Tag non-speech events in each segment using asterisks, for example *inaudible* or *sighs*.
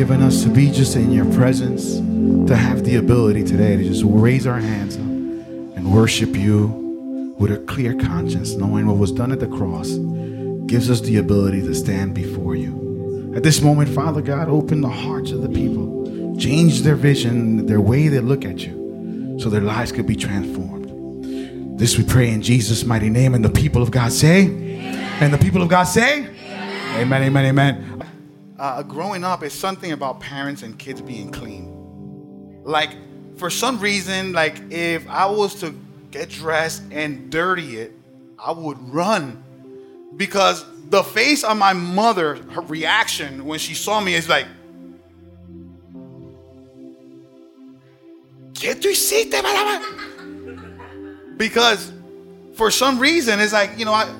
giving us to be just in your presence, to have the ability today to just raise our hands up and worship you with a clear conscience, knowing what was done at the cross gives us the ability to stand before you. At this moment, Father God, open the hearts of the people, change their vision, their way they look at you, so their lives could be transformed. This we pray in Jesus' mighty name, and the people of God say, Amen. and the people of God say, Amen, amen, amen. amen. Uh, growing up is something about parents and kids being clean. Like, for some reason, like if I was to get dressed and dirty it, I would run because the face of my mother, her reaction when she saw me is like, ¿Qué tú hiciste? *laughs* Because for some reason, it's like, you know, I,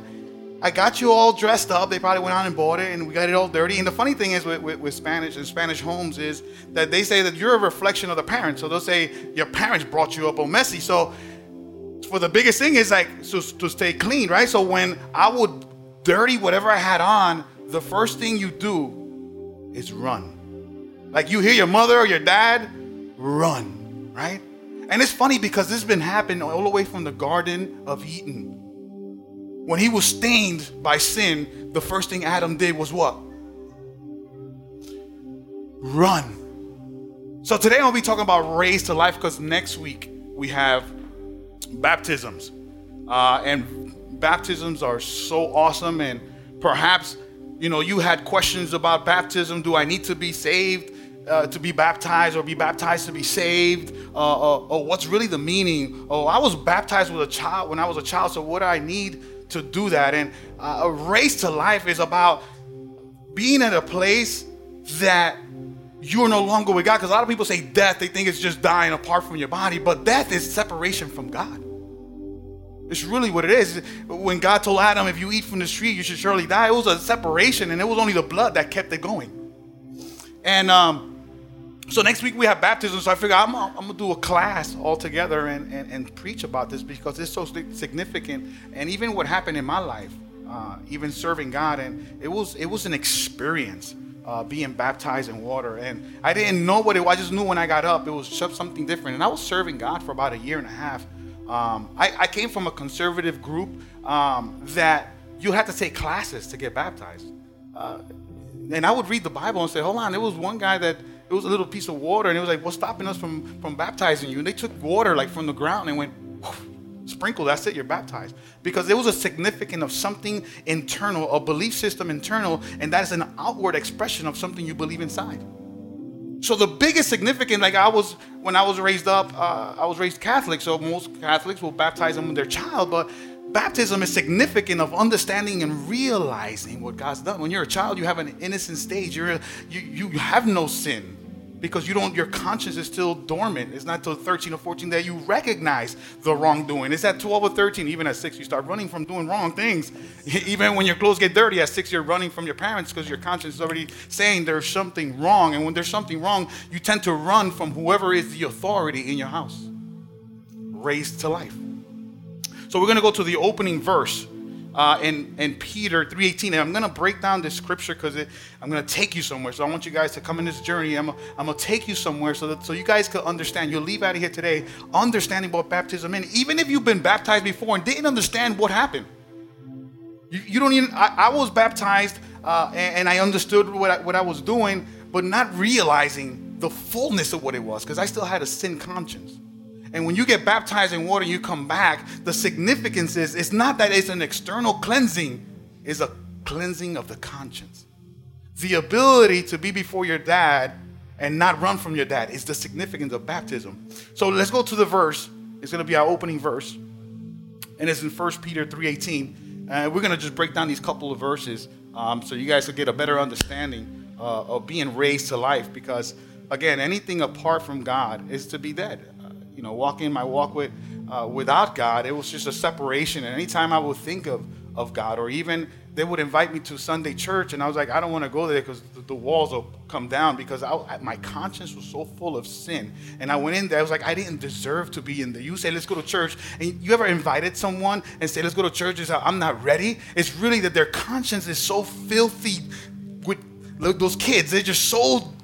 I got you all dressed up. They probably went out and bought it, and we got it all dirty. And the funny thing is with, with, with, Spanish and Spanish homes is that they say that you're a reflection of the parents. So they'll say your parents brought you up all messy. So for the biggest thing is like so, to stay clean, right? So when I would dirty whatever I had on, the first thing you do is run. Like you hear your mother or your dad, run, right? And it's funny because this has been happening all the way from the Garden of Eden when he was stained by sin, the first thing Adam did was what? Run. So today I'll be talking about raised to life because next week we have baptisms. Uh, and baptisms are so awesome. And perhaps, you know, you had questions about baptism. Do I need to be saved? Uh, to be baptized or be baptized to be saved uh, uh, or what's really the meaning oh i was baptized with a child when i was a child so what do i need to do that. And uh, a race to life is about being at a place that you're no longer with God. Because a lot of people say death, they think it's just dying apart from your body, but death is separation from God. It's really what it is. When God told Adam, if you eat from the tree, you should surely die, it was a separation, and it was only the blood that kept it going. And um, so next week we have baptism. So I figure I'm, I'm gonna do a class all together and, and, and, preach about this because it's so significant. And even what happened in my life, uh, even serving God, and it was it was an experience uh, being baptized in water. And I didn't know what it was. I just knew when I got up it was something different. And I was serving God for about a year and a half. Um, I, I, came from a conservative group um, that you had to take classes to get baptized. Uh, and I would read the Bible and say, hold on, there was one guy that it was a little piece of water, and it was like, what's stopping us from, from baptizing you? And they took water like from the ground and went, sprinkle, that's it, you're baptized. Because there was a significance of something internal, a belief system internal, and that is an outward expression of something you believe inside. So the biggest significance, like I was when I was raised up, uh, I was raised Catholic, so most Catholics will baptize them with their child, but baptism is significant of understanding and realizing what God's done. When you're a child, you have an innocent stage. You're you you have no sin because you don't your conscience is still dormant. It's not till 13 or 14 that you recognize the wrongdoing. It's at 12 or 13 even at 6 you start running from doing wrong things. *laughs* Even when your clothes get dirty at 6 you're running from your parents because your conscience is already saying there's something wrong. And when there's something wrong you tend to run from whoever is the authority in your house. Raised to life. So we're going to go to the opening verse uh, in, in Peter 3.18. And I'm going to break down this scripture because I'm going to take you somewhere. So I want you guys to come in this journey. I'm, I'm going to take you somewhere so that so you guys can understand. You'll leave out of here today understanding what baptism is. Even if you've been baptized before and didn't understand what happened. You, you don't even, I, I was baptized uh, and, and, I understood what I, what I was doing, but not realizing the fullness of what it was because I still had a sin conscience. And when you get baptized in water and you come back, the significance is it's not that it's an external cleansing, it's a cleansing of the conscience. The ability to be before your dad and not run from your dad is the significance of baptism. So let's go to the verse. It's going to be our opening verse. And it's in 1 Peter 3.18. And we're going to just break down these couple of verses um, so you guys will get a better understanding uh, of being raised to life. Because, again, anything apart from God is to be dead you know, walking my walk with uh, without God, it was just a separation. And anytime I would think of of God, or even they would invite me to Sunday church, and I was like, I don't want to go there because the, the, walls will come down because I, my conscience was so full of sin. And I went in there, I was like, I didn't deserve to be in there. You say, let's go to church, and you ever invited someone and say, let's go to church, and say, I'm not ready? It's really that their conscience is so filthy with those kids, they're just so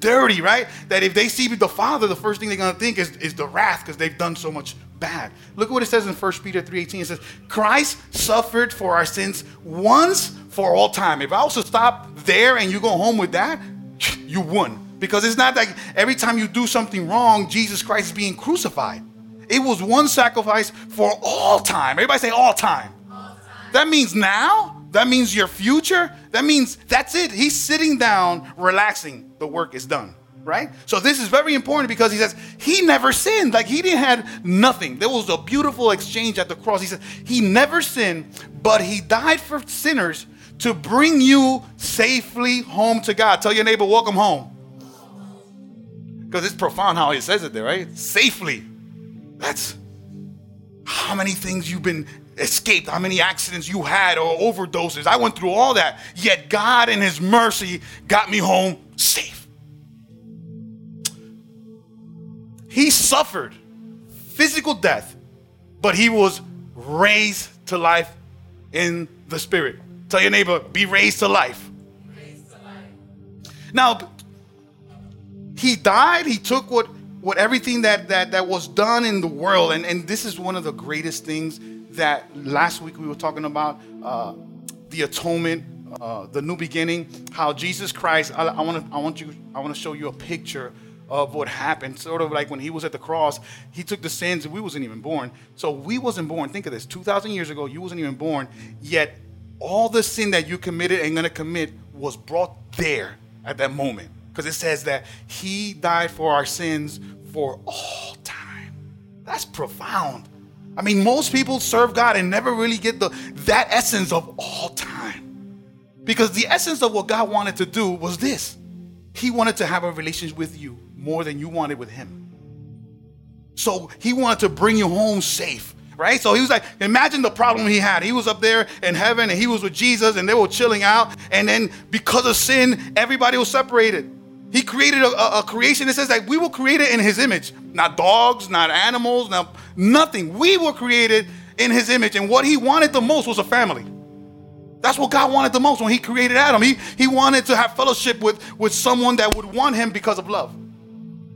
dirty, right? That if they see the Father, the first thing they're gonna think is, is the wrath because they've done so much bad. Look at what it says in 1 Peter 3:18. It says, Christ suffered for our sins once for all time. If I to stop there and you go home with that, *sniffs* you won. Because it's not like every time you do something wrong, Jesus Christ is being crucified. It was one sacrifice for all time. Everybody say all time. All time. That means now. That means your future. That means that's it. He's sitting down, relaxing. The work is done. Right? So this is very important because he says he never sinned. Like he didn't have nothing. There was a beautiful exchange at the cross. He said he never sinned, but he died for sinners to bring you safely home to God. Tell your neighbor, welcome home. Because it's profound how he says it there, right? Safely. That's how many things you've been escaped, how many accidents you had or overdoses. I went through all that. Yet God in his mercy got me home safe. He suffered physical death, but he was raised to life in the spirit. Tell your neighbor, be raised to life. Raised to life. Now, he died, he took what what everything that that that was done in the world and and this is one of the greatest things that last week we were talking about uh, the atonement uh, the new beginning how jesus christ i want to i want you i want to show you a picture of what happened sort of like when he was at the cross he took the sins we wasn't even born so we wasn't born think of this 2000 years ago you wasn't even born yet all the sin that you committed and to commit was brought there at that moment because it says that he died for our sins for all time. That's profound. I mean, most people serve God and never really get the that essence of all time. Because the essence of what God wanted to do was this. He wanted to have a relationship with you more than you wanted with him. So he wanted to bring you home safe right? So he was like, imagine the problem he had. He was up there in heaven and he was with Jesus and they were chilling out. And then because of sin, everybody was separated. He created a, a, creation that says that we were created in his image. Not dogs, not animals, not, nothing. We were created in his image. And what he wanted the most was a family. That's what God wanted the most when he created Adam. He, he wanted to have fellowship with, with someone that would want him because of love.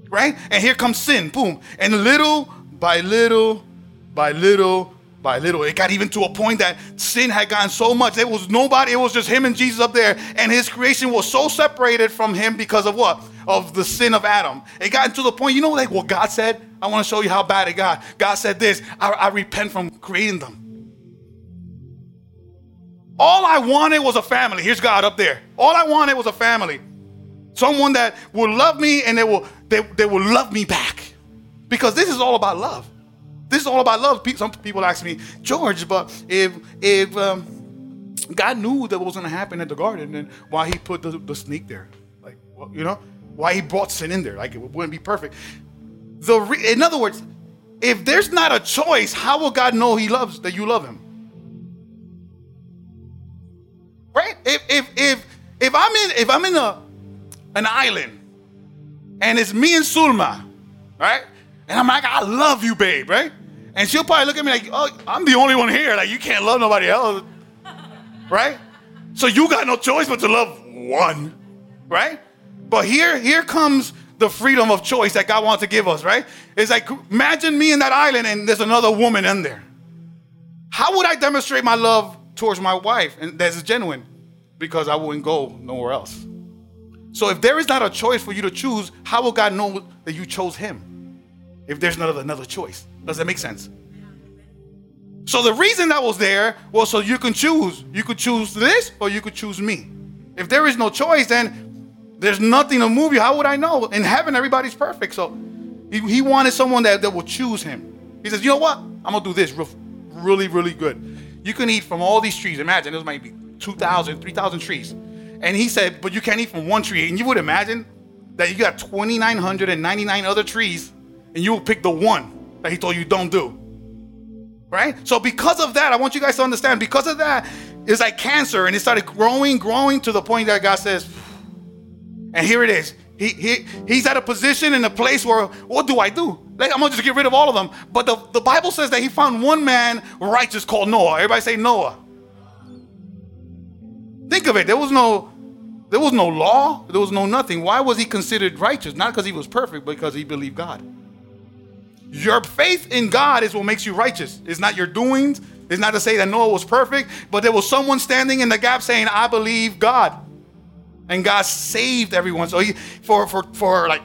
Right? And here comes sin. Boom. And little by little by little by little. It got even to a point that sin had gotten so much. There was nobody, it was just him and Jesus up there. And his creation was so separated from him because of what? Of the sin of Adam. It got to the point, you know, like what God said? I want to show you how bad it got. God said this I, I repent from creating them. All I wanted was a family. Here's God up there. All I wanted was a family. Someone that will love me and they will they, they will love me back. Because this is all about love. This is all about love. Some people ask me, George, but if if um, God knew that was going to happen at the garden, then why He put the, the snake there? Like, well, you know, why He brought sin in there? Like, it wouldn't be perfect. The re- in other words, if there's not a choice, how will God know He loves that you love Him? Right? If if if if I'm in if I'm in a an island and it's me and Sulma, right? And I'm like, I love you, babe, right? And she'll probably look at me like, oh, I'm the only one here. Like, you can't love nobody else. Right? So you got no choice but to love one. Right? But here, here comes the freedom of choice that God wants to give us, right? It's like imagine me in that island and there's another woman in there. How would I demonstrate my love towards my wife and that's genuine? Because I wouldn't go nowhere else. So if there is not a choice for you to choose, how will God know that you chose him? If there's not another choice. Does that make sense? So the reason that was there was so you can choose. You could choose this or you could choose me. If there is no choice, then there's nothing to move you. How would I know? In heaven, everybody's perfect. So he, he wanted someone that, that will choose him. He says, you know what? I'm to do this really, really good. You can eat from all these trees. Imagine, there might be 2,000, 3,000 trees. And he said, but you can't eat from one tree. And you would imagine that you got 2,999 other trees and you will pick the one that he told you don't do. Right? So because of that, I want you guys to understand, because of that, it's like cancer and it started growing, growing to the point that God says, and here it is. He, he, he's at a position in a place where, what do I do? Like, I'm gonna just get rid of all of them. But the, the Bible says that he found one man righteous called Noah. Everybody say Noah. Think of it. There was no There was no law, there was no nothing. Why was he considered righteous? Not because he was perfect, but because he believed God. Your faith in God is what makes you righteous. It's not your doings. It's not to say that Noah was perfect, but there was someone standing in the gap saying, I believe God. And God saved everyone. So he, for, for, for like,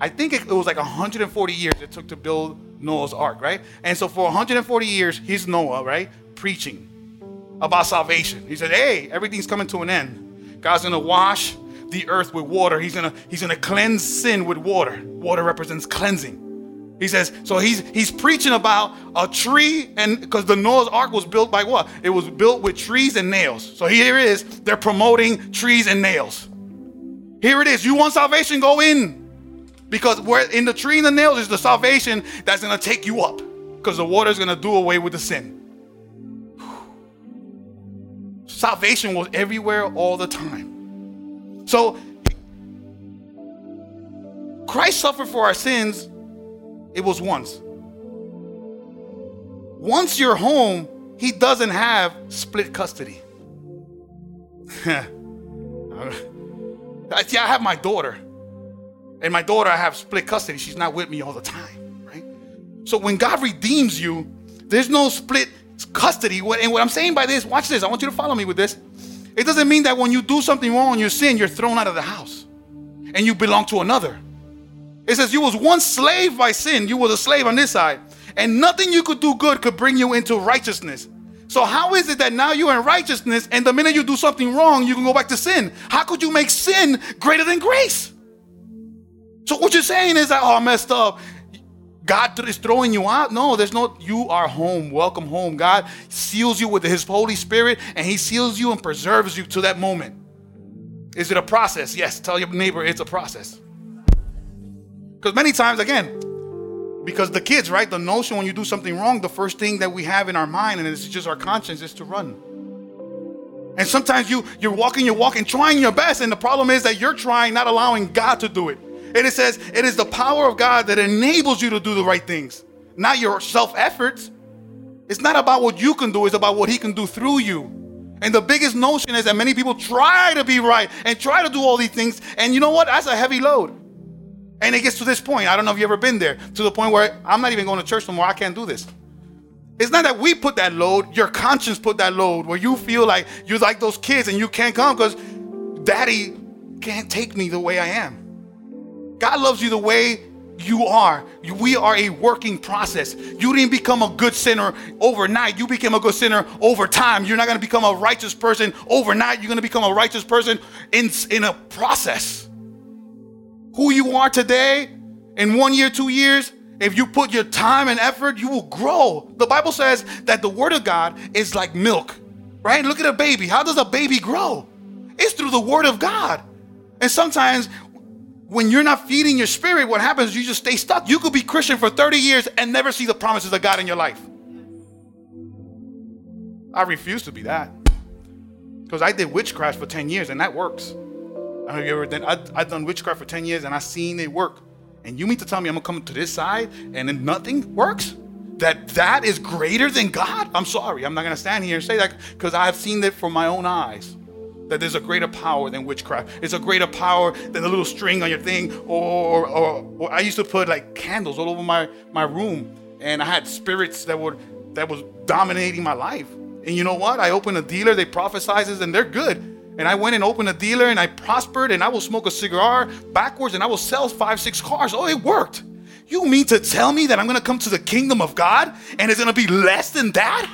I think it, it was like 140 years it took to build Noah's ark, right? And so for 140 years, he's Noah, right? Preaching about salvation. He said, Hey, everything's coming to an end. God's gonna wash the earth with water. He's gonna He's gonna cleanse sin with water. Water represents cleansing. He says, so he's he's preaching about a tree, and because the Noah's Ark was built by what? It was built with trees and nails. So here it is, they're promoting trees and nails. Here it is. You want salvation? Go in. Because where in the tree and the nails is the salvation that's gonna take you up. Because the water is gonna do away with the sin. Salvation was everywhere all the time. So Christ suffered for our sins it was once. Once you're home, he doesn't have split custody. *laughs* See, I have my daughter. And my daughter, I have split custody. She's not with me all the time, right? So when God redeems you, there's no split custody. And what I'm saying by this, watch this. I want you to follow me with this. It doesn't mean that when you do something wrong, you sin, you're thrown out of the house and you belong to another. It says you was once slave by sin. You was a slave on this side. And nothing you could do good could bring you into righteousness. So how is it that now you're in righteousness and the minute you do something wrong, you can go back to sin? How could you make sin greater than grace? So what you're saying is that, oh, I messed up. God is throwing you out. No, there's no, you are home. Welcome home. God seals you with his Holy Spirit and he seals you and preserves you to that moment. Is it a process? Yes. Tell your neighbor it's a process. Because many times, again, because the kids, right? The notion when you do something wrong, the first thing that we have in our mind, and it's just our conscience, is to run. And sometimes you you're walking, you're walking, trying your best, and the problem is that you're trying, not allowing God to do it. And it says it is the power of God that enables you to do the right things, not your self efforts. It's not about what you can do; it's about what He can do through you. And the biggest notion is that many people try to be right and try to do all these things, and you know what? That's a heavy load. And it gets to this point. I don't know if you've ever been there, to the point where I'm not even going to church no more. I can't do this. It's not that we put that load, your conscience put that load where you feel like you're like those kids and you can't come because daddy can't take me the way I am. God loves you the way you are. We are a working process. You didn't become a good sinner overnight. You became a good sinner over time. You're not going to become a righteous person overnight. You're going to become a righteous person in, in a process who you are today, in one year, two years, if you put your time and effort, you will grow. The Bible says that the Word of God is like milk, right? Look at a baby. How does a baby grow? It's through the Word of God. And sometimes when you're not feeding your spirit, what happens? is You just stay stuck. You could be Christian for 30 years and never see the promises of God in your life. I refuse to be that. Because I did witchcraft for 10 years and that works. Have you ever done? I, I've done witchcraft for 10 years and I've seen it work. And you mean to tell me I'm gonna come to this side and then nothing works? That that is greater than God? I'm sorry, I'm not gonna stand here and say that because I've seen it from my own eyes. That there's a greater power than witchcraft. It's a greater power than a little string on your thing. Or, or, or I used to put like candles all over my, my room, and I had spirits that were that was dominating my life. And you know what? I opened a dealer, they prophesizes, and they're good and I went and opened a dealer and I prospered and I will smoke a cigar backwards and I will sell five, six cars. Oh, it worked. You mean to tell me that I'm gonna come to the kingdom of God and it's gonna be less than that?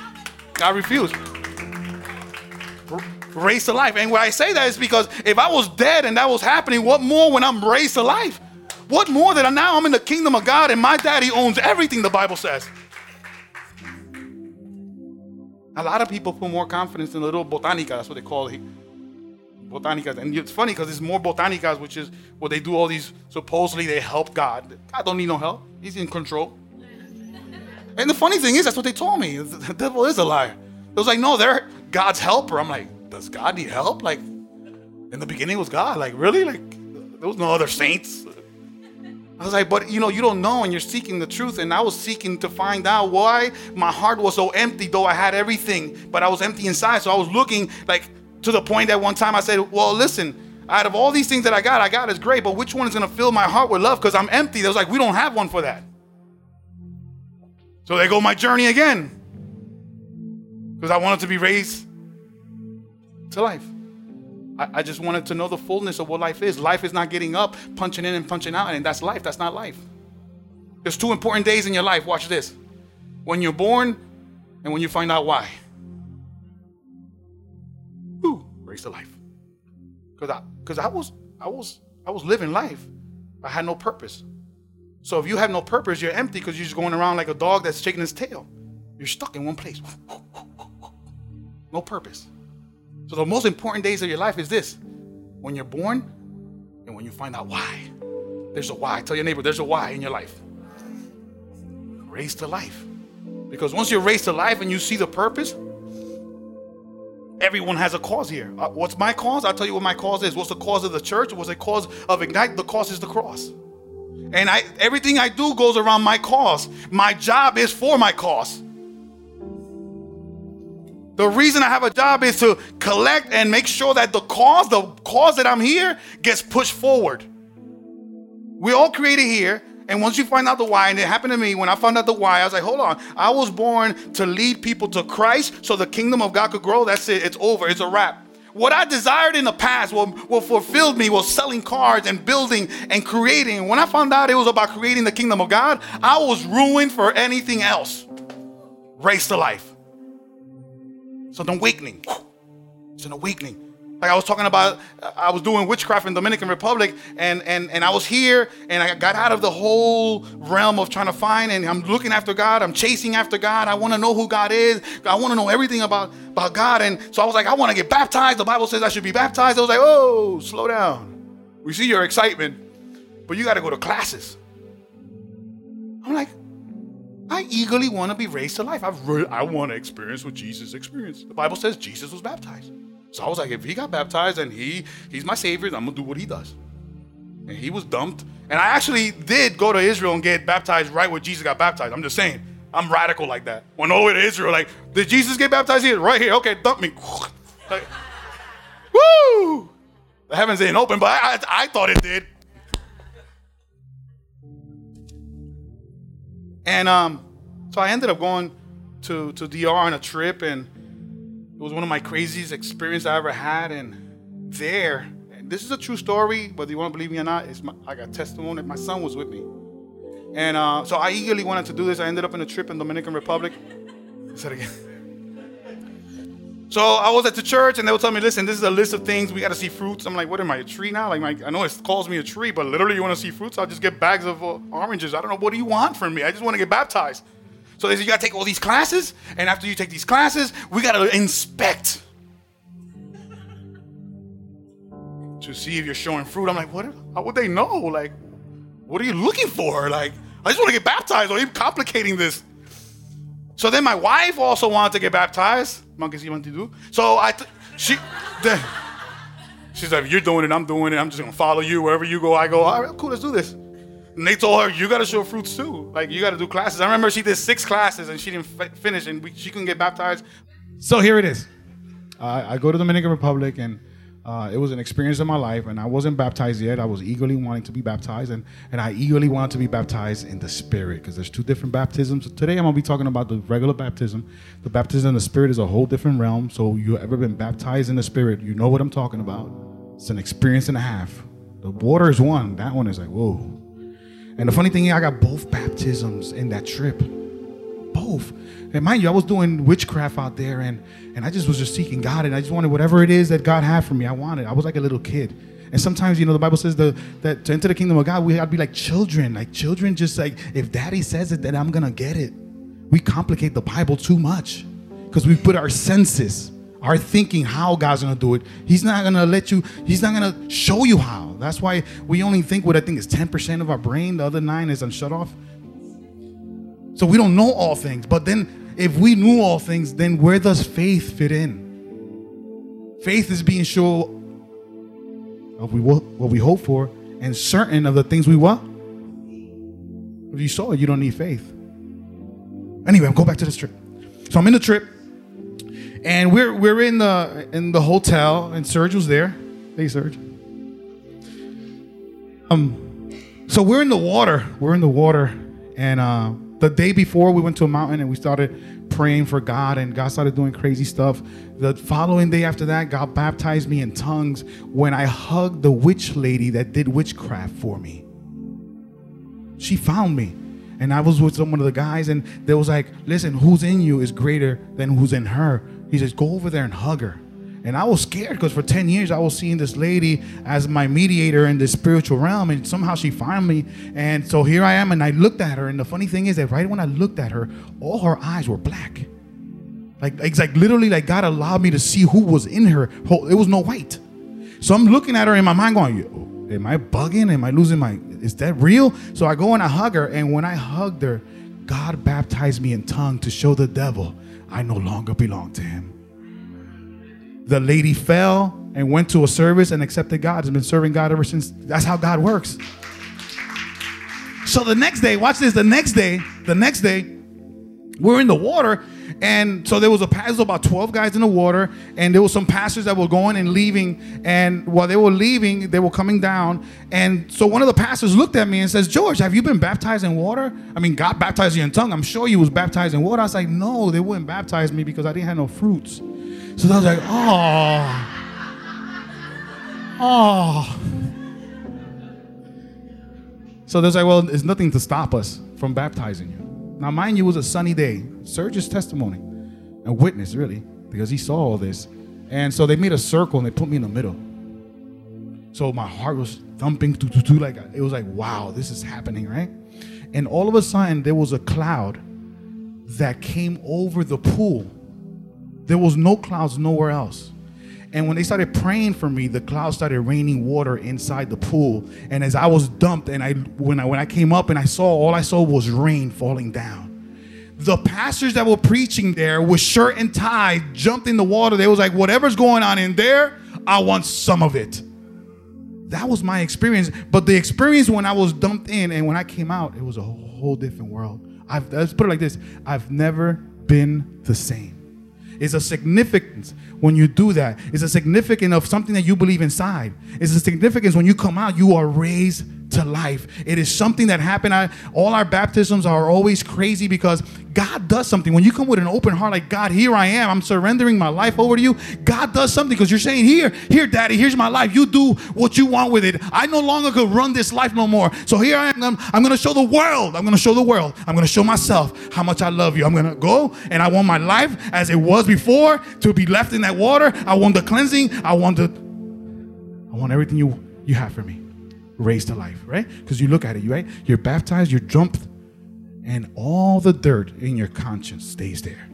I refuse. Raised to life. And why I say that is because if I was dead and that was happening, what more when I'm raised to life? What more that now I'm in the kingdom of God and my daddy owns everything the Bible says? A lot of people put more confidence in the little botanica, that's what they call it botanicas. And it's funny because it's more botanicas, which is where they do all these, supposedly they help God. God don't need no help. He's in control. *laughs* And the funny thing is, that's what they told me. The devil is a liar. It was like, no, they're God's helper. I'm like, does God need help? Like, in the beginning was God. Like, really? Like, there was no other saints. I was like, but you know, you don't know and you're seeking the truth. And I was seeking to find out why my heart was so empty, though I had everything, but I was empty inside. So I was looking like, To the point that one time I said, Well, listen, out of all these things that I got, I got is great, but which one is going to fill my heart with love? Because I'm empty. They was like, We don't have one for that. So there go my journey again. Because I wanted to be raised to life. I, I just wanted to know the fullness of what life is. Life is not getting up, punching in and punching out, and that's life. That's not life. There's two important days in your life. Watch this. When you're born and when you find out why. Raise to life. Because I because I was I was I was living life. I had no purpose. So if you have no purpose, you're empty because you're just going around like a dog that's shaking his tail. You're stuck in one place. No purpose. So the most important days of your life is this when you're born and when you find out why. There's a why. Tell your neighbor, there's a why in your life. Raised to life. Because once you're raised to life and you see the purpose, everyone has a cause here. Uh, what's my cause? I'll tell you what my cause is. What's the cause of the church? What's the cause of Ignite? The cause is the cross. And I everything I do goes around my cause. My job is for my cause. The reason I have a job is to collect and make sure that the cause, the cause that I'm here, gets pushed forward. We all created here, and once you find out the why, and it happened to me when I found out the why, I was like, hold on. I was born to lead people to Christ so the kingdom of God could grow. That's it. It's over. It's a wrap. What I desired in the past, what, what fulfilled me, was selling cars and building and creating. When I found out it was about creating the kingdom of God, I was ruined for anything else. Race to life. It's an awakening. It's an awakening. Like I was talking about, I was doing witchcraft in Dominican Republic, and and and I was here, and I got out of the whole realm of trying to find, and I'm looking after God. I'm chasing after God. I want to know who God is. I want to know everything about about God. And so I was like, I want to get baptized. The Bible says I should be baptized. I was like, oh, slow down. We see your excitement, but you got to go to classes. I'm like, I eagerly want to be raised to life. I've re- I want to experience what Jesus experienced. The Bible says Jesus was baptized. So I was like, if he got baptized and he he's my savior, I'm gonna do what he does. And he was dumped. And I actually did go to Israel and get baptized right where Jesus got baptized. I'm just saying, I'm radical like that. Went all the way to Israel, like, did Jesus get baptized here? Right here. Okay, dump me. *laughs* Like, woo! The heavens ain't open, but I, I, I thought it did. And um, so I ended up going to, to DR on a trip, and it was one of my craziest experiences I ever had. And there, and this is a true story, whether you want to believe me or not, it's my, I got testimony. My son was with me. And uh, so I eagerly wanted to do this. I ended up in a trip in Dominican Republic. Say it again. So I was at the church and they would tell me, listen, this is a list of things. We got to see fruits. I'm like, what am I, a tree now? Like, my, I know it calls me a tree, but literally you want to see fruits? I'll just get bags of uh, oranges. I don't know. What do you want from me? I just want to get baptized. So they said, you got to take all these classes. And after you take these classes, we got to inspect to see if you're showing fruit. I'm like, what? How would they know? Like, what are you looking for? Like, I just want to get baptized. Are you complicating this? So then my wife also wanted to get baptized. Monkeys, you want to do? So I, th- she, the, she's like, you're doing it, I'm doing it. I'm just gonna follow you wherever you go. I go. All right, cool, let's do this. And they told her, you got to show fruits too. Like you got to do classes. I remember she did six classes and she didn't f- finish, and we, she couldn't get baptized. So here it is. I go to Dominican Republic and uh, it was an experience in my life, and I wasn't baptized yet. I was eagerly wanting to be baptized, and, and I eagerly wanted to be baptized in the Spirit because there's two different baptisms. Today, I'm gonna be talking about the regular baptism. The baptism in the Spirit is a whole different realm. So, you ever been baptized in the Spirit, you know what I'm talking about. It's an experience and a half. The water is one. That one is like whoa. And the funny thing is, I got both baptisms in that trip. Both. And mind you, I was doing witchcraft out there and, and I just was just seeking God and I just wanted whatever it is that God had for me. I wanted. I was like a little kid. And sometimes, you know, the Bible says the, that to enter the kingdom of God, we gotta be like children. Like children, just like, if daddy says it, then I'm gonna get it. We complicate the Bible too much because we put our senses, our thinking how God's gonna do it. He's not gonna let you, He's not gonna show you how. That's why we only think what I think is 10% of our brain, the other nine is on shut off. So we don't know all things. But then, if we knew all things, then where does faith fit in? Faith is being sure of we, what we hope for and certain of the things we want. If you saw it, you don't need faith. Anyway, I'll go back to this trip. So I'm in the trip, And we're we're in the in the hotel, and Serge was there. Hey, Serge. Um, so we're in the water. We're in the water, and uh, the day before we went to a mountain and we started praying for God, and God started doing crazy stuff. The following day after that, God baptized me in tongues when I hugged the witch lady that did witchcraft for me. She found me. And I was with some of the guys, and they was like, listen, who's in you is greater than who's in her. He says, go over there and hug her. And I was scared because for 10 years I was seeing this lady as my mediator in the spiritual realm, and somehow she found me. And so here I am, and I looked at her. And the funny thing is that right when I looked at her, all her eyes were black. Like it's like literally like God allowed me to see who was in her. It was no white. So I'm looking at her in my mind, going, "Am I bugging? Am I losing my? Is that real?" So I go and I hug her, and when I hugged her, God baptized me in tongue to show the devil I no longer belong to him. The lady fell and went to a service and accepted God. Has been serving God ever since. That's how God works. So the next day, watch this. The next day, the next day, we're in the water and so there was a pastor, about 12 guys in the water, and there was some pastors that were going and leaving. And while they were leaving, they were coming down. And so one of the pastors looked at me and says, George, have you been baptized in water? I mean, God baptized you in tongue. I'm sure you was baptized in water. I was like, no, they wouldn't baptize me because I didn't have no fruits. So I was like, oh. Oh. So there's like, well, there's nothing to stop us from baptizing you. Now, mind you, it was a sunny day. Serge's testimony, a witness, really, because he saw all this. And so they made a circle and they put me in the middle. So my heart was thumping, doo, like it was like, wow, this is happening, right? And all of a sudden, there was a cloud that came over the pool. There was no clouds nowhere else. And when they started praying for me, the clouds started raining water inside the pool. And as I was dumped, and I when I when I came up and I saw all I saw was rain falling down. The pastors that were preaching there with shirt and tie jumped in the water. They was like, whatever's going on in there, I want some of it. That was my experience. But the experience when I was dumped in and when I came out, it was a whole different world. I've, let's put it like this I've never been the same. It's a significance when you do that. It's a significance of something that you believe inside. It's a significance when you come out, you are raised to life. It is something that happened. I, all our baptisms are always crazy because God does something. When you come with an open heart, like, God, here I am, I'm surrendering my life over to you, God does something because you're saying, Here, here, Daddy, here's my life. You do what you want with it. I no longer could run this life no more. So here I am. I'm, I'm going to show the world. I'm going to show the world. I'm going to show myself how much I love you. I'm going to go and I want my life as it was before to be left in that water. I want the cleansing. I want the, I want everything you, you have for me raised to life, right? Because you look at it, right? You're baptized, you're jumped, and all the dirt in your conscience stays there.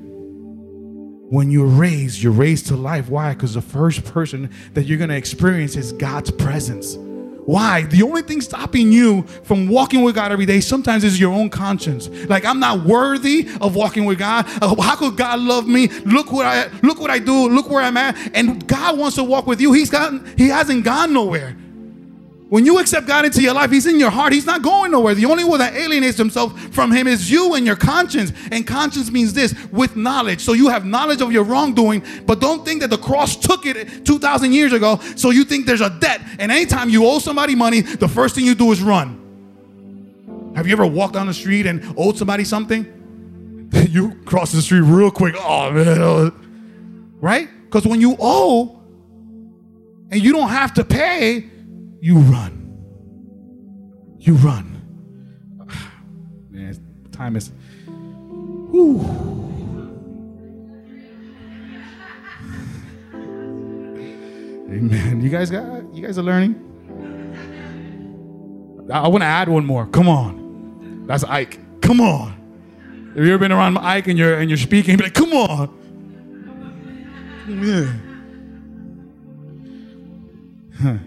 When you're raised, you're raised to life. Why? Because the first person that you're going to experience is God's presence. Why? The only thing stopping you from walking with God every day sometimes is your own conscience. Like I'm not worthy of walking with God. Uh, how could God love me? Look what I look what I do. Look where I'm at. And God wants to walk with you. He's gotten he hasn't gone nowhere. When you accept God into your life, He's in your heart. He's not going nowhere. The only one that alienates himself from Him is you and your conscience. And conscience means this with knowledge. So you have knowledge of your wrongdoing, but don't think that the cross took it 2,000 years ago. So you think there's a debt. And anytime you owe somebody money, the first thing you do is run. Have you ever walked down the street and owed somebody something? *laughs* you cross the street real quick. Oh, man. Right? Because when you owe and you don't have to pay, you run. You run. *sighs* Man, time is. Whew. *laughs* Amen. You guys got you guys are learning? I want to add one more. Come on. That's Ike. Come on. Have you ever been around Ike and you're and you're speaking, be like, come on. Yeah. *laughs* Huh.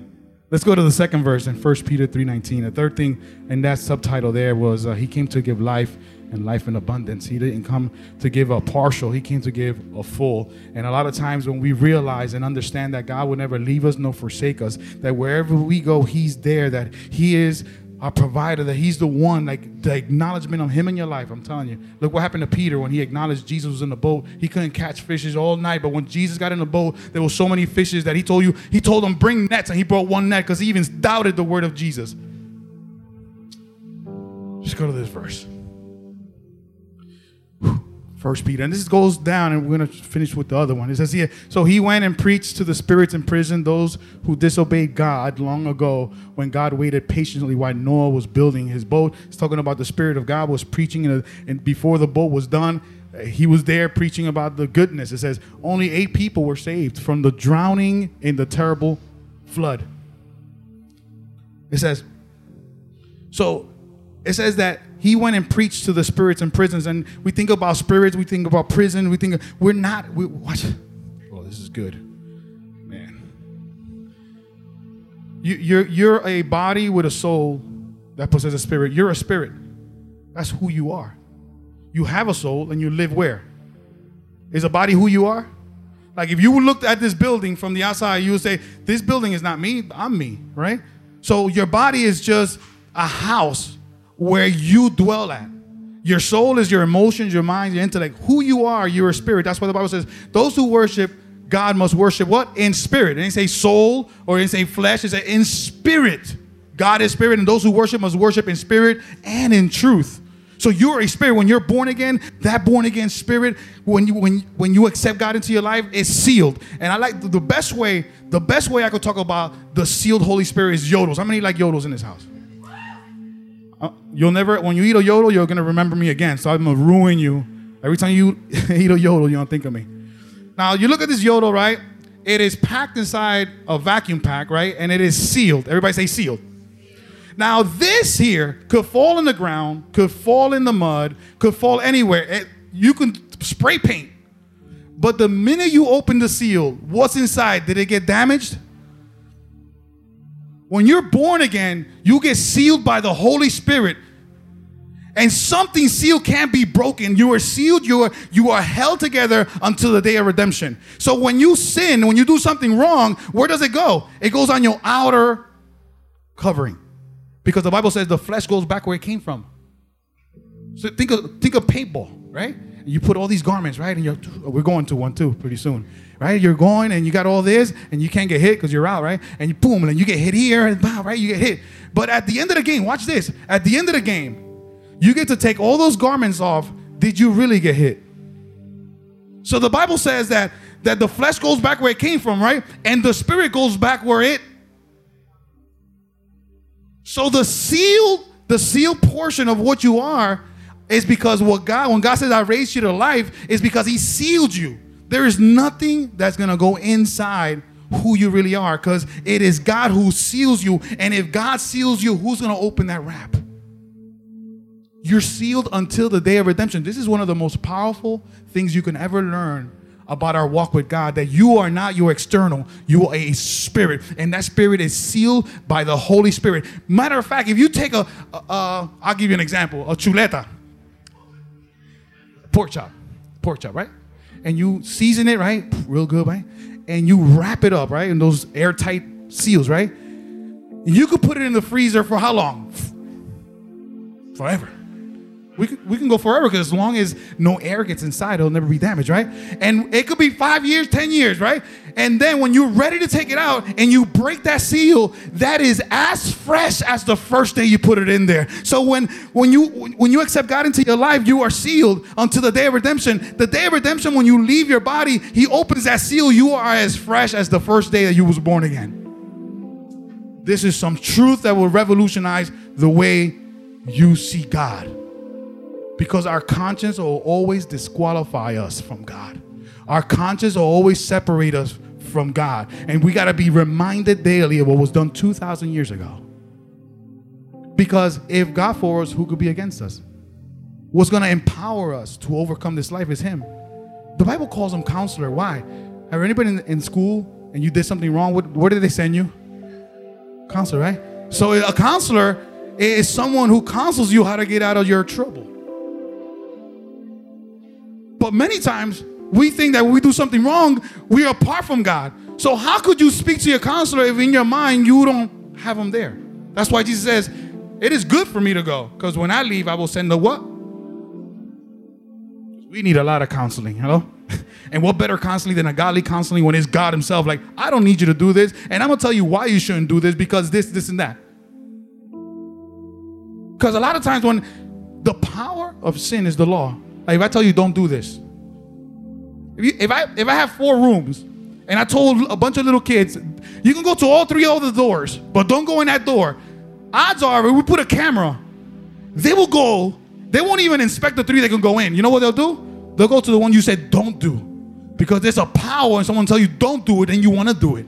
Let's go to the second verse in 1 Peter 3.19. The third thing in that subtitle there was uh, he came to give life and life in abundance. He didn't come to give a partial, he came to give a full. And a lot of times when we realize and understand that God will never leave us nor forsake us, that wherever we go, he's there, that he is our provider, that He's the one, like the acknowledgement of Him in your life. I'm telling you. Look what happened to Peter when he acknowledged Jesus was in the boat. He couldn't catch fishes all night, but when Jesus got in the boat, there were so many fishes that He told you, He told them, bring nets, and He brought one net because He even doubted the word of Jesus. Just go to this verse. First Peter, and this goes down, and we're gonna finish with the other one. It says here, so he went and preached to the spirits in prison, those who disobeyed God long ago, when God waited patiently while Noah was building his boat. It's talking about the spirit of God was preaching, and before the boat was done, eh, he was there preaching about the goodness. It says only eight people were saved from the drowning in the terrible flood. It says, so it says that he went and preached to the spirits in prisons and we think about spirits we think about prison we think we're not we, what? Oh this is good. Man. You, you're you're a body with a soul that possesses a spirit. You're a spirit. That's who you are. You have a soul and you live where? Is a body who you are? Like if you looked at this building from the outside you would say this building is not me i'm me right? So your body is just a house where you dwell at. Your soul is your emotions, your mind, your intellect. Who you are, you're spirit. That's why the Bible says those who worship God must worship what? In spirit. It didn't say soul or it didn't say flesh. It said in spirit. God is spirit, and those who worship must worship in spirit and in truth. So you're a spirit. When you're born again, that born again spirit, when you when when you accept God into your life, is sealed. And I like the best way, the best way I could talk about the sealed Holy Spirit is yodels. How many like yodels in this house? Uh, you'll never, when you eat a yodel, you're gonna remember me again. So I'm gonna ruin you. Every time you *laughs* eat a yodel, you don't think of me. Now you look at this yodel, right? It is packed inside a vacuum pack, right? And it is sealed. Everybody say sealed. Now this here could fall in the ground, could fall in the mud, could fall anywhere. It, you can spray paint. But the minute you open the seal, what's inside? Did it get damaged? When you're born again, you get sealed by the Holy Spirit. And something sealed can't be broken. You are sealed, you are you are held together until the day of redemption. So when you sin, when you do something wrong, where does it go? It goes on your outer covering. Because the Bible says the flesh goes back where it came from. So think of think of paintball, right? You put all these garments, right? And you're we're going to one too pretty soon right? You're going and you got all this and you can't get hit because you're out, right? And you boom, and you get hit here and bow, right? You get hit. But at the end of the game, watch this. At the end of the game, you get to take all those garments off. Did you really get hit? So the Bible says that that the flesh goes back where it came from, right? And the spirit goes back where it. So the sealed, the sealed portion of what you are is because what God, when God says I raised you to life, is because He sealed you. There is nothing that's to go inside who you really are because it is God who seals you. And if God seals you, who's to open that wrap? You're sealed until the day of redemption. This is one of the most powerful things you can ever learn about our walk with God that you are not your external, you are a spirit, and that spirit is sealed by the Holy Spirit. Matter of fact, if you take a I'll give you an example, a chuleta, pork chop, pork chop, right? and you season it, right? Real good, right? And you wrap it up, right? In those airtight seals, right? You could put it in the freezer for how long? Forever. We can, we can go forever because as long as no air gets inside, it'll never be damaged, right? And it could be five years, 10 years, right? And then when you're ready to take it out and you break that seal, that is as fresh as the first day you put it in there. So when, when, you, when you accept God into your life, you are sealed until the day of redemption. The day of redemption, when you leave your body, He opens that seal. You are as fresh as the first day that you was born again. This is some truth that will revolutionize the way you see God because our conscience will always disqualify us from God. Our conscience will always separate us from God. And we got to be reminded daily of what was done 2,000 years ago. Because if God for us, who could be against us? What's going to empower us to overcome this life is Him. The Bible calls Him counselor. Why? Have anybody in, in school and you did something wrong? What, where did they send you? Counselor, right? So a counselor is someone who counsels you how to get out of your trouble. But many times we think that when we do something wrong, we are apart from God. So how could you speak to your counselor if in your mind you don't have him there? That's why Jesus says, It is good for me to go because when I leave, I will send the what? We need a lot of counseling, hello? *laughs* and what better counseling than a godly counseling when it's God Himself? Like, I don't need you to do this, and I'm gonna tell you why you shouldn't do this because this, this, and that. Because a lot of times when the power of sin is the law, if I tell you don't do this, if, you, if I if I have four rooms and I told a bunch of little kids, you can go to all three of the doors, but don't go in that door. Odds are, if we put a camera, they will go they won't even inspect the three that can go in. You know what they'll do? They'll go to the one you said don't do. Because there's a power and someone tell you don't do it and you want to do it.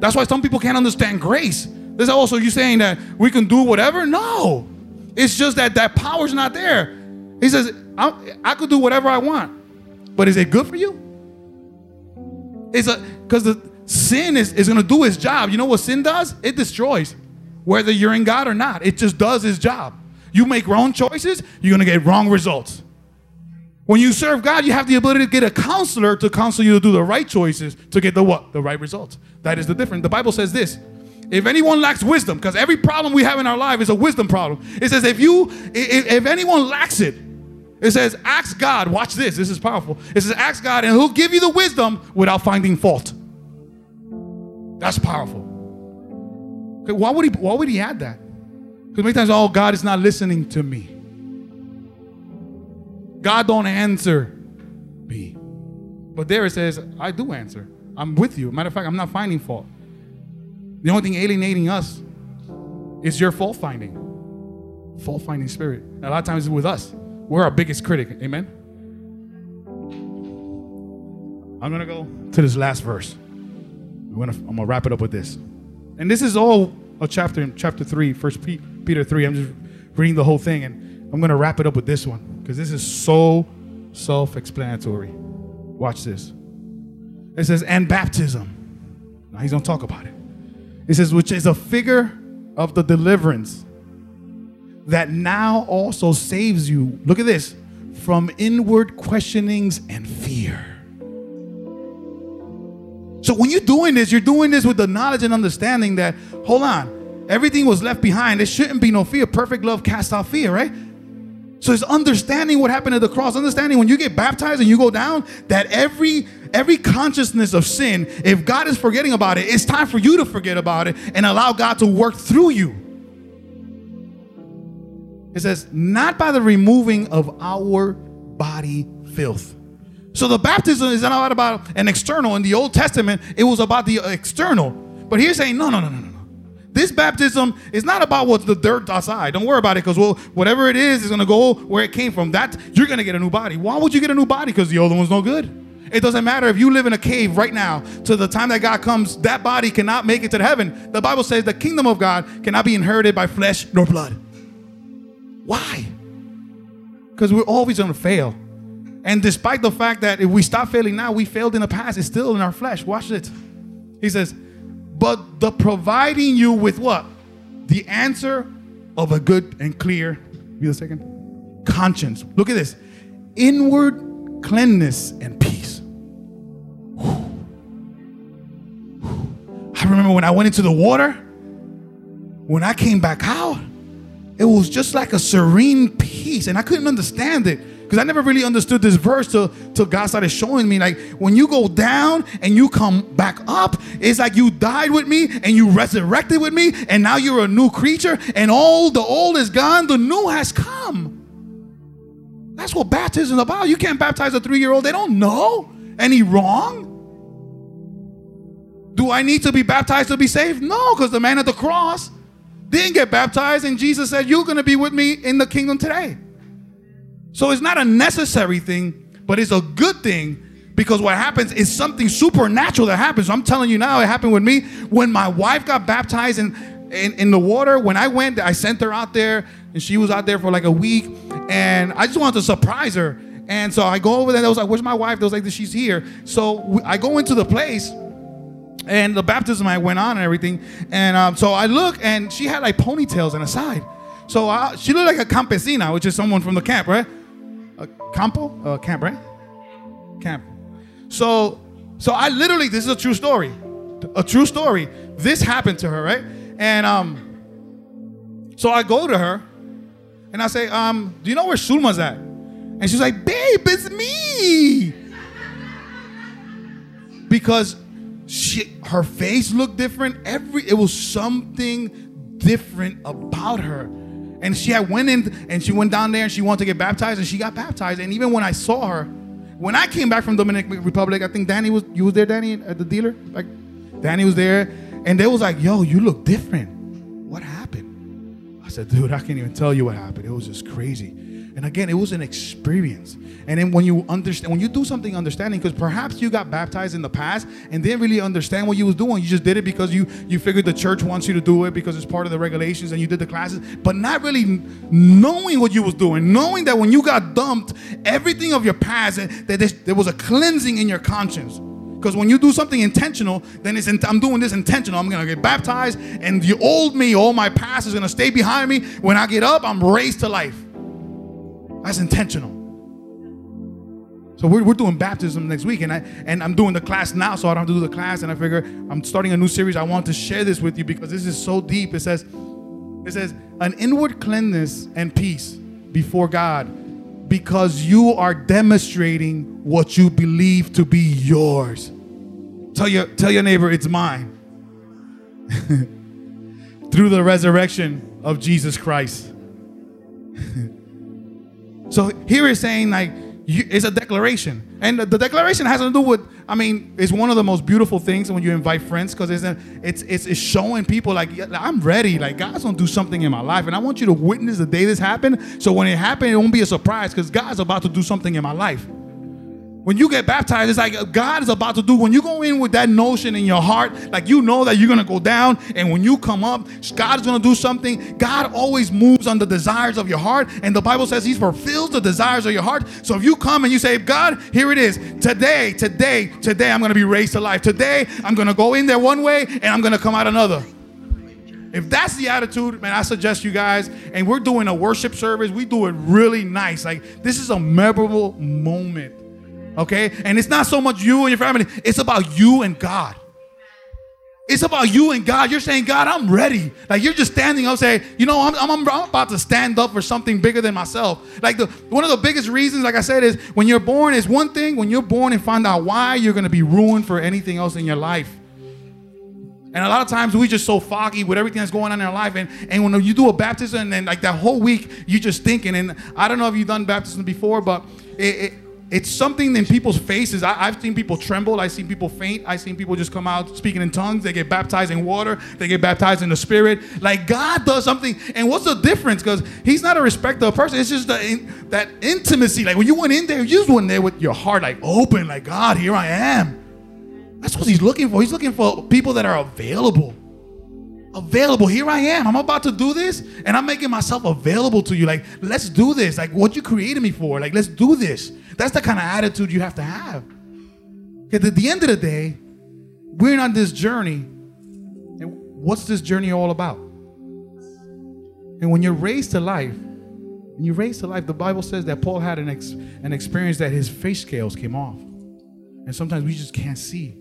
That's why some people can't understand grace. There's also you saying that we can do whatever? No. It's just that that power's not there. He says, I, I could do whatever I want. But is it good for you? It's a because the sin is, is gonna do its job. You know what sin does? It destroys. Whether you're in God or not. It just does its job. You make wrong choices, you're going to get wrong results. When you serve God, you have the ability to get a counselor to counsel you to do the right choices to get the what? The right results. That is the difference. The Bible says this. If anyone lacks wisdom, because every problem we have in our life is a wisdom problem. It says if you if, if anyone lacks it, it says ask God. Watch this. This is powerful. It says ask God and he'll give you the wisdom without finding fault. That's powerful. Okay, why would he why would he add that? Because many times, oh, God is not listening to me. God don't answer me. But there it says, I do answer. I'm with you. Matter of fact, I'm not finding fault. The only thing alienating us is your fault finding. Fault finding spirit. A lot of times it's with us. We're our biggest critic. Amen. I'm gonna go to this last verse. I'm gonna I'm gonna wrap it up with this. And this is all a chapter in chapter three, first Pete Peter 3. I'm just reading the whole thing and I'm going to wrap it up with this one because this is so self explanatory. Watch this. It says, and baptism. Now he's going to talk about it. It says, which is a figure of the deliverance that now also saves you. Look at this from inward questionings and fear. So when you're doing this, you're doing this with the knowledge and understanding that, hold on, Everything was left behind. There shouldn't be no fear. Perfect love casts out fear, right? So it's understanding what happened at the cross, understanding when you get baptized and you go down, that every every consciousness of sin, if God is forgetting about it, it's time for you to forget about it and allow God to work through you. It says, not by the removing of our body filth. So the baptism is not about an external. In the Old Testament, it was about the external. But here's saying, no, no, no, no, no. This baptism is not about what's the dirt outside. Don't worry about it because well, whatever it is is going to go where it came from. That you're going to get a new body. Why would you get a new body? Because the old one's no good. It doesn't matter if you live in a cave right now. To the time that God comes, that body cannot make it to heaven. The Bible says the kingdom of God cannot be inherited by flesh nor blood. Why? Because we're always going to fail. And despite the fact that if we stop failing now, we failed in the past, it's still in our flesh. Watch it. He says, but the providing you with what? The answer of a good and clear, be a second, conscience. Look at this inward cleanness and peace. I remember when I went into the water, when I came back out, it was just like a serene peace, and I couldn't understand it because I never really understood this verse till, till God started showing me. Like when you go down and you come back up, it's like you died with me and you resurrected with me, and now you're a new creature, and all the old is gone, the new has come. That's what baptism is about. You can't baptize a three year old, they don't know any wrong. Do I need to be baptized to be saved? No, because the man at the cross didn't get baptized, and Jesus said, You're going to be with me in the kingdom today. So it's not a necessary thing, but it's a good thing because what happens is something supernatural that happens. I'm telling you now, it happened with me when my wife got baptized in, in, in the water. When I went, I sent her out there and she was out there for like a week and I just wanted to surprise her. And so I go over there. And I was like, "Where's my wife?" They was like, "She's here." So I go into the place, and the baptism I went on and everything. And um, so I look, and she had like ponytails on the side. So I, she looked like a campesina, which is someone from the camp, right? a campo, uh, camp, right? Camp. So, so I literally, this is a true story, a true story. This happened to her, right? And um, So I go to her and I say, um, do you know where Sulma's at? And she's like, babe, it's me. because she her face looked different. Every it was something different about her. And she had went in and she went down there and she wanted to get baptized and she got baptized. And even when I saw her, when I came back from Dominican Republic, I think Danny was you was there, Danny, at the dealer? Like Danny was there, and they was like, yo, you look different. What happened? I said, dude, I can't even tell you what happened. It was just crazy. And again, it was an experience. And then when you understand, when you do something understanding, because perhaps you got baptized in the past and didn't really understand what you was doing. You just did it because you you figured the church wants you to do it because it's part of the regulations and you did the classes, but not really knowing what you was doing, knowing that when you got dumped, everything of your past, eh, that there was a cleansing in your conscience. Because when you do something intentional, then it's in, I'm doing this intentional. I'm gonna get baptized, and the old me, all my past is gonna stay behind me. When I get up, I'm raised to life. That's intentional. So we're, we're doing baptism next week, and I and I'm doing the class now, so I don't have to do the class. And I figure I'm starting a new series. I want to share this with you because this is so deep. It says, it says an inward cleanness and peace before God, because you are demonstrating what you believe to be yours. Tell your tell your neighbor it's mine. *laughs* Through the resurrection of Jesus Christ. *laughs* So here it's saying like you, it's a declaration, and the, the, declaration has to do with. I mean, it's one of the most beautiful things when you invite friends because it's, it's it's it's showing people like I'm ready. Like God's gonna do something in my life, and I want you to witness the day this happened. So when it happened, it won't be a surprise because God's about to do something in my life. When you get baptized, it's like God is about to do. When you go in with that notion in your heart, like you know that you're gonna go down, and when you come up, God's gonna do something. God always moves on the desires of your heart, and the Bible says He fulfills the desires of your heart. So if you come and you say, God, here it is. Today, today, today, I'm gonna be raised to life. Today, I'm gonna go in there one way and I'm gonna come out another. If that's the attitude, man, I suggest you guys, and we're doing a worship service, we do it really nice. Like this is a memorable moment Okay? And it's not so much you and your family, it's about you and God. It's about you and God. You're saying, God, I'm ready. Like you're just standing up, saying, you know, I'm, I'm, I'm about to stand up for something bigger than myself. Like the one of the biggest reasons, like I said, is when you're born is one thing. When you're born and find out why, you're gonna be ruined for anything else in your life. And a lot of times we just so foggy with everything that's going on in our life. And, and when you do a baptism and then like that whole week, you're just thinking. And I don't know if you've done baptism before, but it, it it's something in people's faces. I, have seen people tremble. I've seen people faint. I've seen people just come out speaking in tongues. They get baptized in water. They get baptized in the Spirit. Like God does something. And what's the difference? Because He's not a respecter of person. It's just the, in, that intimacy. Like when you went in there, you just went there with your heart like open. Like God, here I am. That's what He's looking for. He's looking for people that are available available. Here I am. I'm about to do this, and I'm making myself available to you. Like, let's do this. Like, what you created me for. Like, let's do this. That's the kind of attitude you have to have. Because at the end of the day, we're on this journey. And what's this journey all about? And when you're raised to life, when you're raised to life, the Bible says that Paul had an, ex- an experience that his face scales came off. And sometimes we just can't see.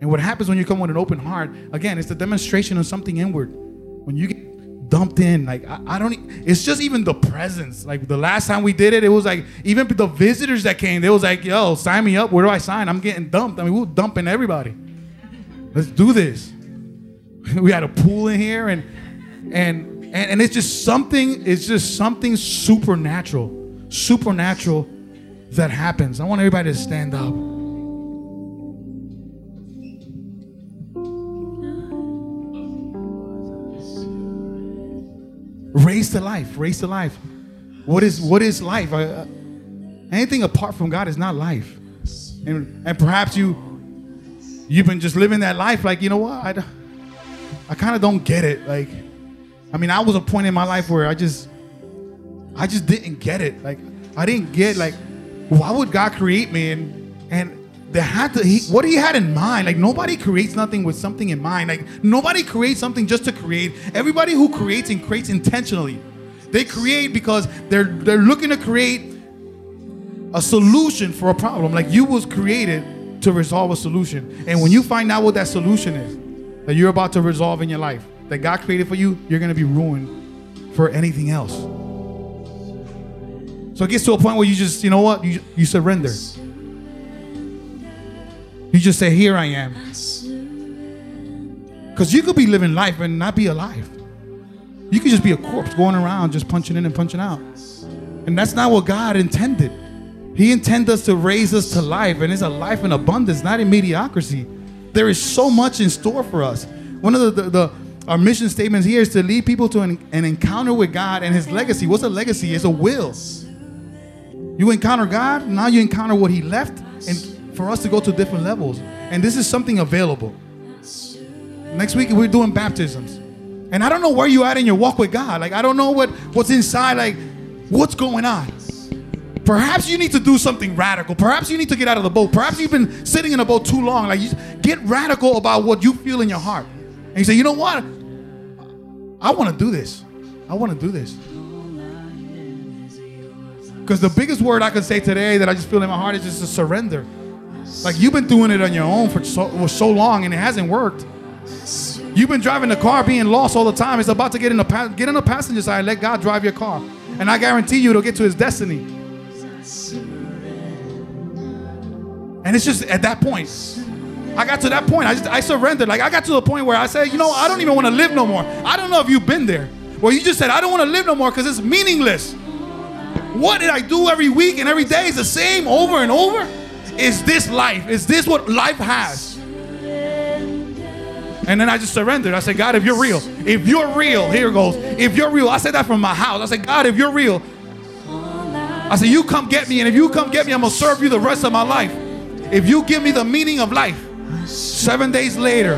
And what happens when you come with an open heart, again, it's the demonstration of something inward. When you get dumped in. Like I, I, don't. It's just even the presence. Like the last time we did it, it was like even the visitors that came. They was like, "Yo, sign me up. Where do I sign? I'm getting dumped." I mean, we were dumping everybody. Let's do this. *laughs* we had a pool in here, and and and, and it's just something. It's just something supernatural, supernatural that happens. I want everybody to stand up. Raised to life, raised to life. What is what is life? Uh, anything apart from God is not life. And and perhaps you you've been just living that life like you know what I, I kind of don't get it. Like, I mean, I was a point in my life where I just I just didn't get it. Like, I didn't get like why would God create me and and they had to he, what he had in mind like nobody creates nothing with something in mind like nobody creates something just to create everybody who creates and creates intentionally they create because they're they're looking to create a solution for a problem like you was created to resolve a solution and when you find out what that solution is that you're about to resolve in your life that god created for you you're going to be ruined for anything else. So it gets to a point where you just, you know what? You, you surrender. You just say, Here I am. Because you could be living life and not be alive. You could just be a corpse going around just punching in and punching out. And that's not what God intended. He intended us to raise us to life, and it's a life in abundance, not in mediocrity. There is so much in store for us. One of the, the, the our mission statements here is to lead people to an, an encounter with God and His legacy. What's a legacy? It's a will. You encounter God, now you encounter what He left, and for us to go to different levels. And this is something available. Next week we're doing baptisms. And I don't know where you at in your walk with God. Like I don't know what what's inside, like what's going on. Perhaps you need to do something radical. Perhaps you need to get out of the boat. Perhaps you've been sitting in a boat too long. Like you get radical about what you feel in your heart. And you say, you know what? I want to do this. I want to do this. Because the biggest word I can say today that I just feel in my heart is just to surrender. Like you've been doing it on your own for so, for so long and it hasn't worked. You've been driving the car being lost all the time. It's about to get in the pa- get in the passenger side. Let God drive your car, and I guarantee you it'll get to His destiny. And it's just at that point. I got to that point. I just I surrendered. Like I got to the point where I said, you know, I don't even want to live no more. I don't know if you've been there. Well, you just said, I don't want to live no more because it's meaningless. What did I do every week and every day is the same over and over? Is this life? Is this what life has? And then I just surrendered. I said, God, if you're real, if you're real, here goes. If you're real, I said that from my house. I said, God, if you're real, I said, you come get me. And if you come get me, I'm going to serve you the rest of my life. If you give me the meaning of life. Seven days later,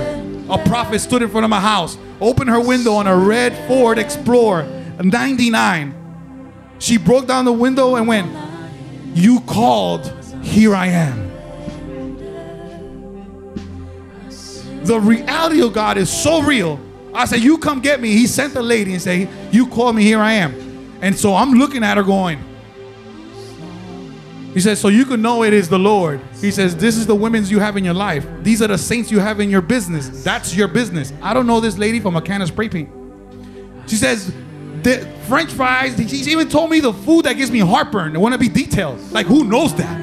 a prophet stood in front of my house, opened her window on a red Ford Explorer, 99. She broke down the window and went, You called, here I am. The reality of God is so real. I said, You come get me. He sent the lady and said, You call me, here I am. And so I'm looking at her going, He says, So you can know it is the Lord. He says, This is the women's you have in your life. These are the saints you have in your business. That's your business. I don't know this lady from a can of spray paint. She says, the French fries, she's even told me the food that gives me heartburn. I want to be detailed. Like, who knows that?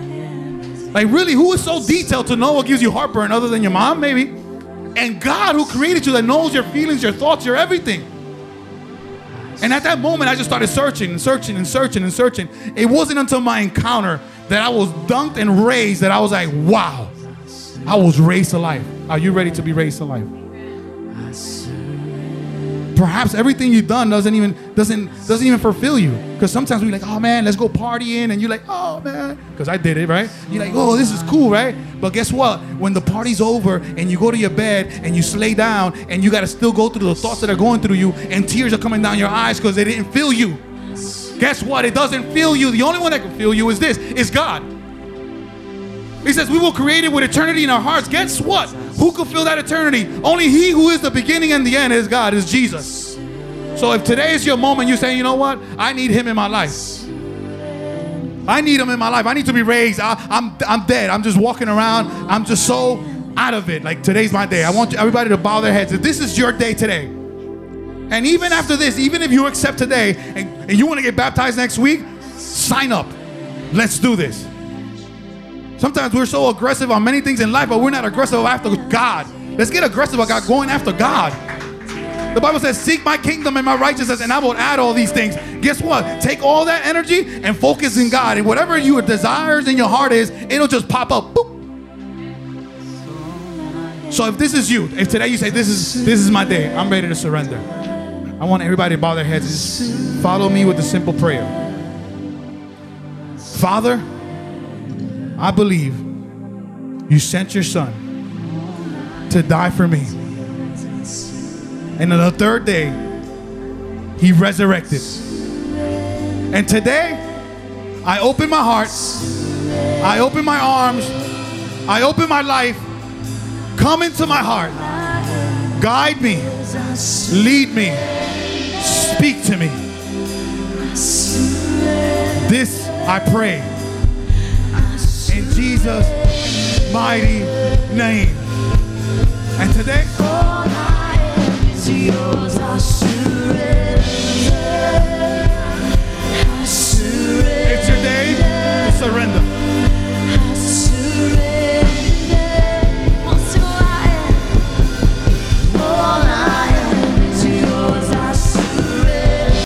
Like, really, who is so detailed to know what gives you heartburn other than your mom, maybe? And God, who created you, that knows your feelings, your thoughts, your everything. And at that moment, I just started searching and searching and searching and searching. It wasn't until my encounter that I was dunked and raised that I was like, wow, I was raised to life. Are you ready to be raised to life? Perhaps everything you've done doesn't even doesn't doesn't even fulfill you. Because sometimes we're like, oh man, let's go partying, and you're like, oh man, because I did it, right? You're like, oh, this is cool, right? But guess what? When the party's over and you go to your bed and you lay down and you gotta still go through the thoughts that are going through you, and tears are coming down your eyes because they didn't fill you. Guess what? It doesn't fill you. The only one that can fill you is this, is God. He says we will create it with eternity in our hearts. Guess what? Who could fill that eternity? Only He who is the beginning and the end is God, is Jesus. So if today is your moment, you say, you know what? I need Him in my life. I need Him in my life. I need to be raised. I, I'm I'm dead. I'm just walking around. I'm just so out of it. Like today's my day. I want everybody to bow their heads. If this is your day today, and even after this, even if you accept today and, and you want to get baptized next week, sign up. Let's do this. Sometimes we're so aggressive on many things in life, but we're not aggressive after God. Let's get aggressive about going after God. The Bible says, Seek my kingdom and my righteousness, and I will add all these things. Guess what? Take all that energy and focus in God. And whatever your desires in your heart is, it'll just pop up. Boop. So if this is you, if today you say, This is this is my day, I'm ready to surrender. I want everybody to bow their heads and follow me with a simple prayer. Father, I believe you sent your son to die for me. And on the third day, he resurrected. And today, I open my heart, I open my arms, I open my life. Come into my heart, guide me, lead me, speak to me. This I pray in Jesus' mighty name. And today, it's your day to surrender.